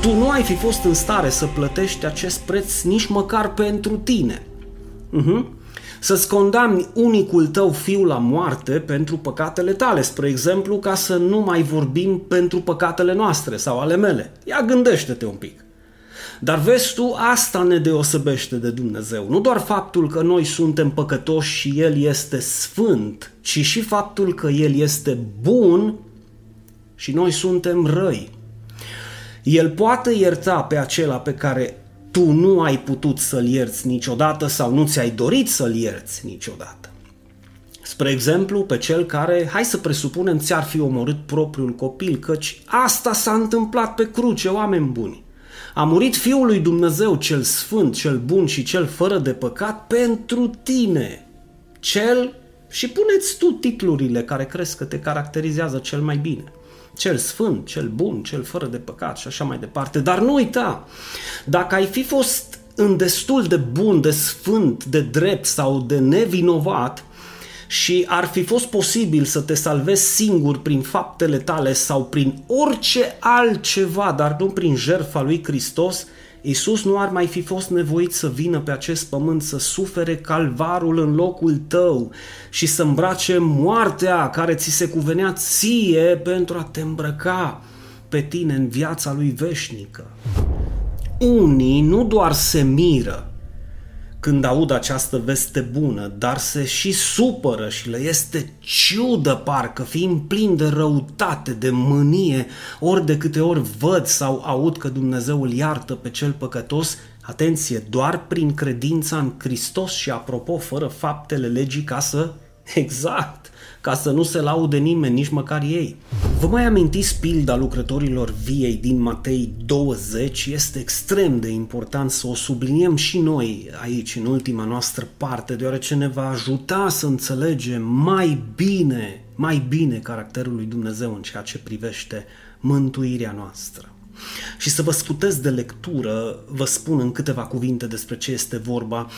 tu nu ai fi fost în stare să plătești acest preț nici măcar pentru tine. Uh-huh. Să-ți condamni unicul tău fiu la moarte pentru păcatele tale, spre exemplu, ca să nu mai vorbim pentru păcatele noastre sau ale mele. Ia gândește-te un pic. Dar vezi tu, asta ne deosebește de Dumnezeu. Nu doar faptul că noi suntem păcătoși și El este sfânt, ci și faptul că El este bun și noi suntem răi. El poate ierta pe acela pe care tu nu ai putut să-l ierți niciodată sau nu ți-ai dorit să-l ierți niciodată. Spre exemplu, pe cel care, hai să presupunem, ți-ar fi omorât propriul copil, căci asta s-a întâmplat pe cruce, oameni buni. A murit Fiul lui Dumnezeu, cel sfânt, cel bun și cel fără de păcat, pentru tine. Cel, și puneți tu titlurile care crezi că te caracterizează cel mai bine cel sfânt, cel bun, cel fără de păcat și așa mai departe. Dar nu uita, dacă ai fi fost în destul de bun, de sfânt, de drept sau de nevinovat și ar fi fost posibil să te salvezi singur prin faptele tale sau prin orice altceva, dar nu prin jertfa lui Hristos, Iisus nu ar mai fi fost nevoit să vină pe acest pământ să sufere calvarul în locul tău și să îmbrace moartea care ți se cuvenea ție pentru a te îmbrăca pe tine în viața lui veșnică. Unii nu doar se miră, când aud această veste bună, dar se și supără și le este ciudă parcă, fiind plin de răutate, de mânie, ori de câte ori văd sau aud că Dumnezeu îl iartă pe cel păcătos, atenție, doar prin credința în Hristos și apropo, fără faptele legii ca să, exact, ca să nu se laude nimeni, nici măcar ei. Vă mai amintiți pilda lucrătorilor viei din Matei 20? Este extrem de important să o subliniem și noi aici, în ultima noastră parte, deoarece ne va ajuta să înțelegem mai bine, mai bine caracterul lui Dumnezeu în ceea ce privește mântuirea noastră. Și să vă scutez de lectură, vă spun în câteva cuvinte despre ce este vorba.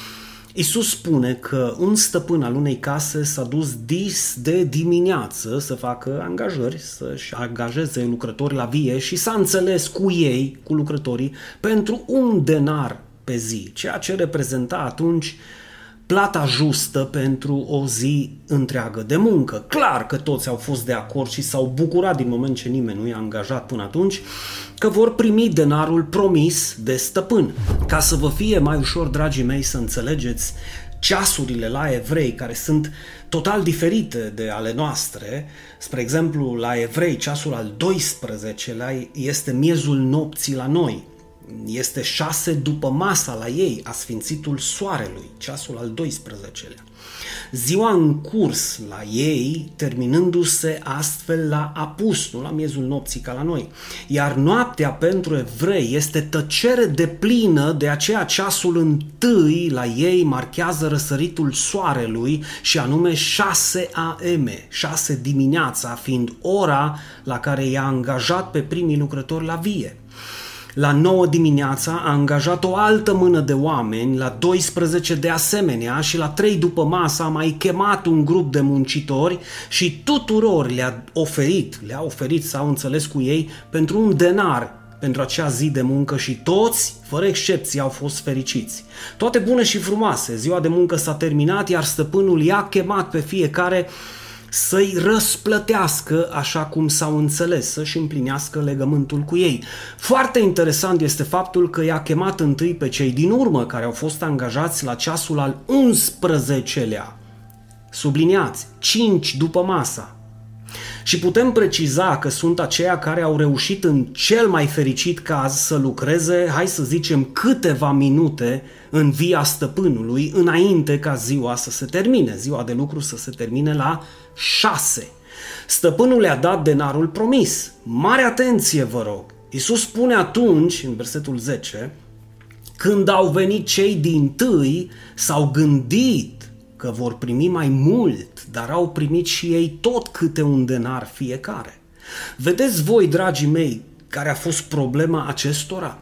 Isus spune că un stăpân al unei case s-a dus dis de dimineață să facă angajări, să-și angajeze lucrători la vie și s-a înțeles cu ei, cu lucrătorii, pentru un denar pe zi, ceea ce reprezenta atunci uh, plata justă pentru o zi întreagă de muncă. Clar că toți au fost de acord și s-au bucurat din moment ce nimeni nu i-a angajat până atunci că vor primi denarul promis de stăpân. Ca să vă fie mai ușor, dragii mei, să înțelegeți ceasurile la evrei care sunt total diferite de ale noastre. Spre exemplu, la evrei ceasul al 12-lea este miezul nopții la noi este șase după masa la ei, a sfințitul soarelui, ceasul al 12-lea. Ziua în curs la ei, terminându-se astfel la apus, nu la miezul nopții ca la noi. Iar noaptea pentru evrei este tăcere de plină, de aceea ceasul întâi la ei marchează răsăritul soarelui și anume 6 AM, 6 dimineața, fiind ora la care i-a angajat pe primii lucrători la vie. La 9 dimineața a angajat o altă mână de oameni, la 12 de asemenea și la 3 după masă a mai chemat un grup de muncitori și tuturor le-a oferit, le-a oferit sau înțeles cu ei pentru un denar pentru acea zi de muncă și toți, fără excepție, au fost fericiți. Toate bune și frumoase, ziua de muncă s-a terminat, iar stăpânul i-a chemat pe fiecare să-i răsplătească așa cum s-au înțeles, să-și împlinească legământul cu ei. Foarte interesant este faptul că i-a chemat întâi pe cei din urmă care au fost angajați la ceasul al 11-lea. Subliniați, 5 după masa. Și putem preciza că sunt aceia care au reușit în cel mai fericit caz să lucreze, hai să zicem, câteva minute în via stăpânului înainte ca ziua să se termine, ziua de lucru să se termine la 6. Stăpânul le-a dat denarul promis. Mare atenție, vă rog! Iisus spune atunci, în versetul 10, când au venit cei din tâi, s-au gândit că vor primi mai mult, dar au primit și ei tot câte un denar fiecare. Vedeți voi, dragii mei, care a fost problema acestora?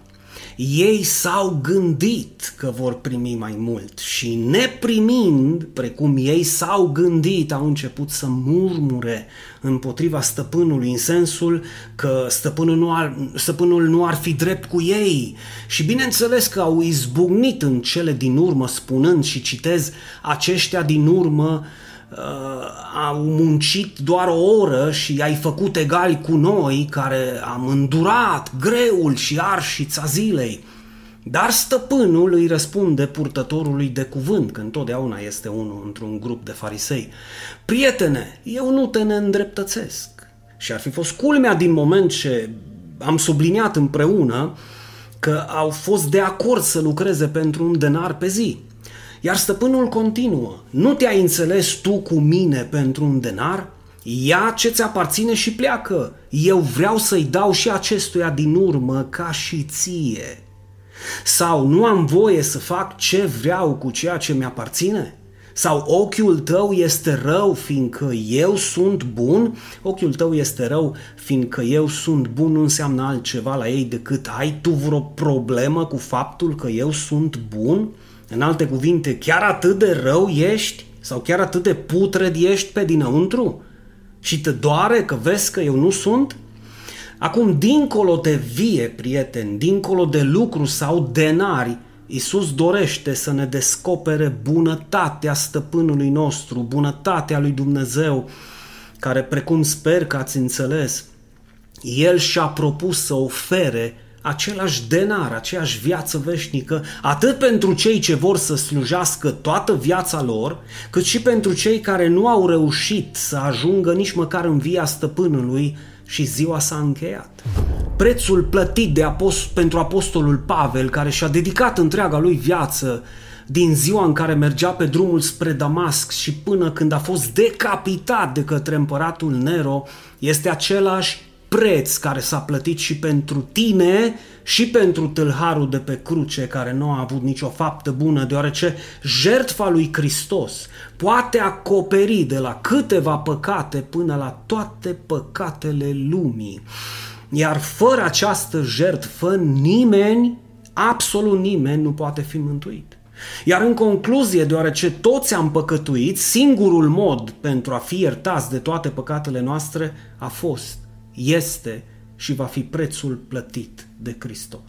Ei s-au gândit că vor primi mai mult și neprimind, precum ei s-au gândit, au început să murmure împotriva stăpânului în sensul că stăpânul nu ar, stăpânul nu ar fi drept cu ei. Și bineînțeles că au izbucnit în cele din urmă spunând și citez aceștia din urmă uh, au muncit doar o oră și ai făcut egali cu noi care am îndurat greul și arșița zilei. Dar stăpânul îi răspunde purtătorului de cuvânt, că întotdeauna este unul într-un grup de farisei. Prietene, eu nu te neîndreptățesc. Și ar fi fost culmea din moment ce am subliniat împreună că au fost de acord să lucreze pentru un denar pe zi. Iar stăpânul continuă, nu te-ai înțeles tu cu mine pentru un denar? Ia ce ți aparține și pleacă. Eu vreau să-i dau și acestuia din urmă ca și ție. Sau nu am voie să fac ce vreau cu ceea ce mi-aparține? Sau ochiul tău este rău fiindcă eu sunt bun? Ochiul tău este rău fiindcă eu sunt bun nu înseamnă altceva la ei decât ai tu vreo problemă cu faptul că eu sunt bun? În alte cuvinte, chiar atât de rău ești? Sau chiar atât de putred ești pe dinăuntru? Și te doare că vezi că eu nu sunt? Acum, dincolo de vie, prieteni, dincolo de lucru sau denari, Iisus dorește să ne descopere bunătatea stăpânului nostru, bunătatea lui Dumnezeu, care, precum sper că ați înțeles, El și-a propus să ofere același denar, aceeași viață veșnică, atât pentru cei ce vor să slujească toată viața lor, cât și pentru cei care nu au reușit să ajungă nici măcar în via stăpânului și ziua s-a încheiat. Prețul plătit de apost- pentru apostolul Pavel, care și-a dedicat întreaga lui viață din ziua în care mergea pe drumul spre Damasc și până când a fost decapitat de către împăratul Nero, este același preț care s-a plătit și pentru tine și pentru tâlharul de pe cruce care nu a avut nicio faptă bună, deoarece jertfa lui Hristos poate acoperi de la câteva păcate până la toate păcatele lumii. Iar fără această jertfă nimeni, absolut nimeni nu poate fi mântuit. Iar în concluzie, deoarece toți am păcătuit, singurul mod pentru a fi iertați de toate păcatele noastre a fost este și va fi prețul plătit de Hristos.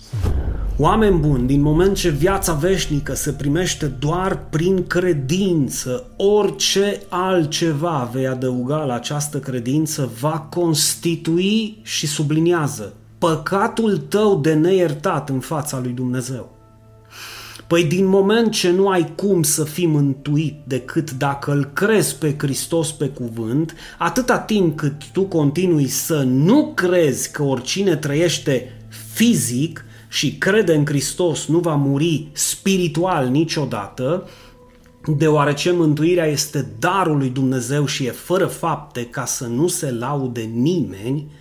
Oameni buni, din moment ce viața veșnică se primește doar prin credință, orice altceva vei adăuga la această credință va constitui și subliniază păcatul tău de neiertat în fața lui Dumnezeu. Păi din moment ce nu ai cum să fii mântuit decât dacă îl crezi pe Hristos pe cuvânt, atâta timp cât tu continui să nu crezi că oricine trăiește fizic și crede în Hristos nu va muri spiritual niciodată, deoarece mântuirea este darul lui Dumnezeu și e fără fapte ca să nu se laude nimeni,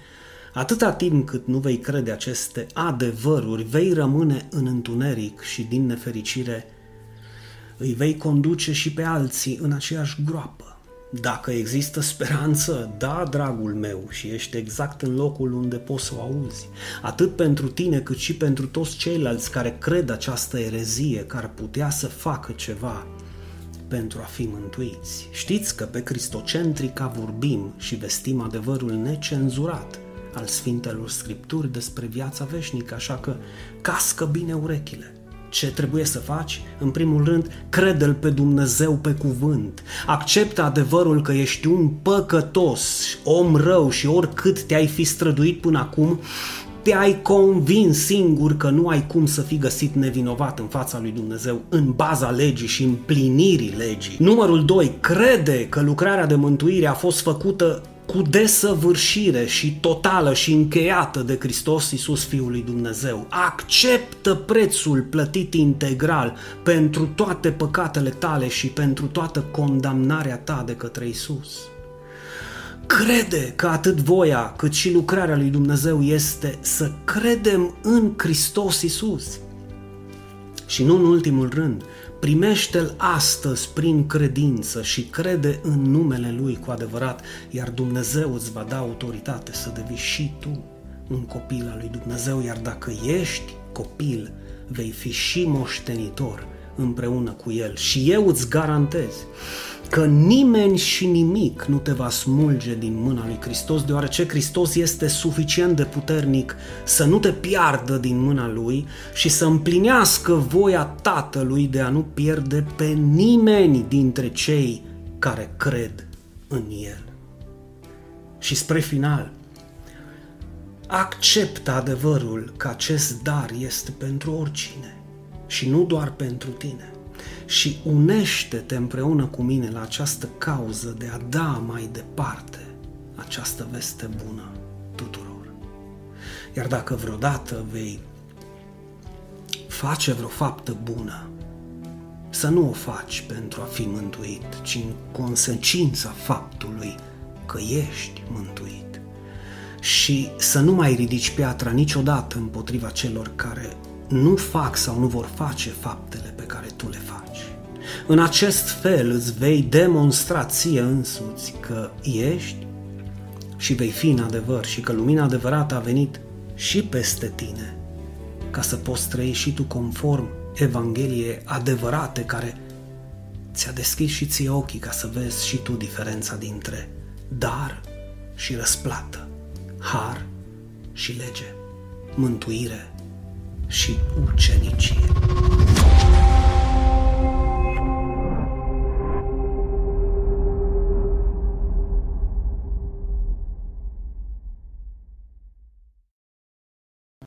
Atâta timp cât nu vei crede aceste adevăruri, vei rămâne în întuneric și din nefericire îi vei conduce și pe alții în aceeași groapă. Dacă există speranță, da, dragul meu, și ești exact în locul unde poți să o auzi, atât pentru tine cât și pentru toți ceilalți care cred această erezie, care ar putea să facă ceva pentru a fi mântuiți. Știți că pe Cristocentrica vorbim și vestim adevărul necenzurat – al Sfintelor Scripturi despre viața veșnică, așa că cască bine urechile. Ce trebuie să faci? În primul rând, crede-L pe Dumnezeu pe cuvânt. Acceptă adevărul că ești un păcătos, om rău și oricât te-ai fi străduit până acum, te-ai convins singur că nu ai cum să fii găsit nevinovat în fața lui Dumnezeu în baza legii și împlinirii legii. Numărul 2. Crede că lucrarea de mântuire a fost făcută cu desăvârșire și totală și încheiată de Hristos Iisus Fiul lui Dumnezeu. Acceptă prețul plătit integral pentru toate păcatele tale și pentru toată condamnarea ta de către Iisus. Crede că atât voia cât și lucrarea lui Dumnezeu este să credem în Hristos Iisus. Și nu în ultimul rând, Primește-l astăzi prin credință și crede în numele Lui cu adevărat, iar Dumnezeu îți va da autoritate să devii și tu un copil al lui Dumnezeu, iar dacă ești copil, vei fi și moștenitor împreună cu El. Și eu îți garantez că nimeni și nimic nu te va smulge din mâna lui Hristos, deoarece Hristos este suficient de puternic să nu te piardă din mâna lui și să împlinească voia Tatălui de a nu pierde pe nimeni dintre cei care cred în El. Și spre final, acceptă adevărul că acest dar este pentru oricine și nu doar pentru tine și unește-te împreună cu mine la această cauză de a da mai departe această veste bună tuturor. Iar dacă vreodată vei face vreo faptă bună, să nu o faci pentru a fi mântuit, ci în consecința faptului că ești mântuit. Și să nu mai ridici piatra niciodată împotriva celor care nu fac sau nu vor face faptele pe care tu le faci. În acest fel îți vei demonstra ție însuți că ești și vei fi în adevăr și că lumina adevărată a venit și peste tine, ca să poți trăi și tu conform Evangheliei adevărate care ți-a deschis și ție ochii ca să vezi și tu diferența dintre dar și răsplată, har și lege, mântuire și ucenicie.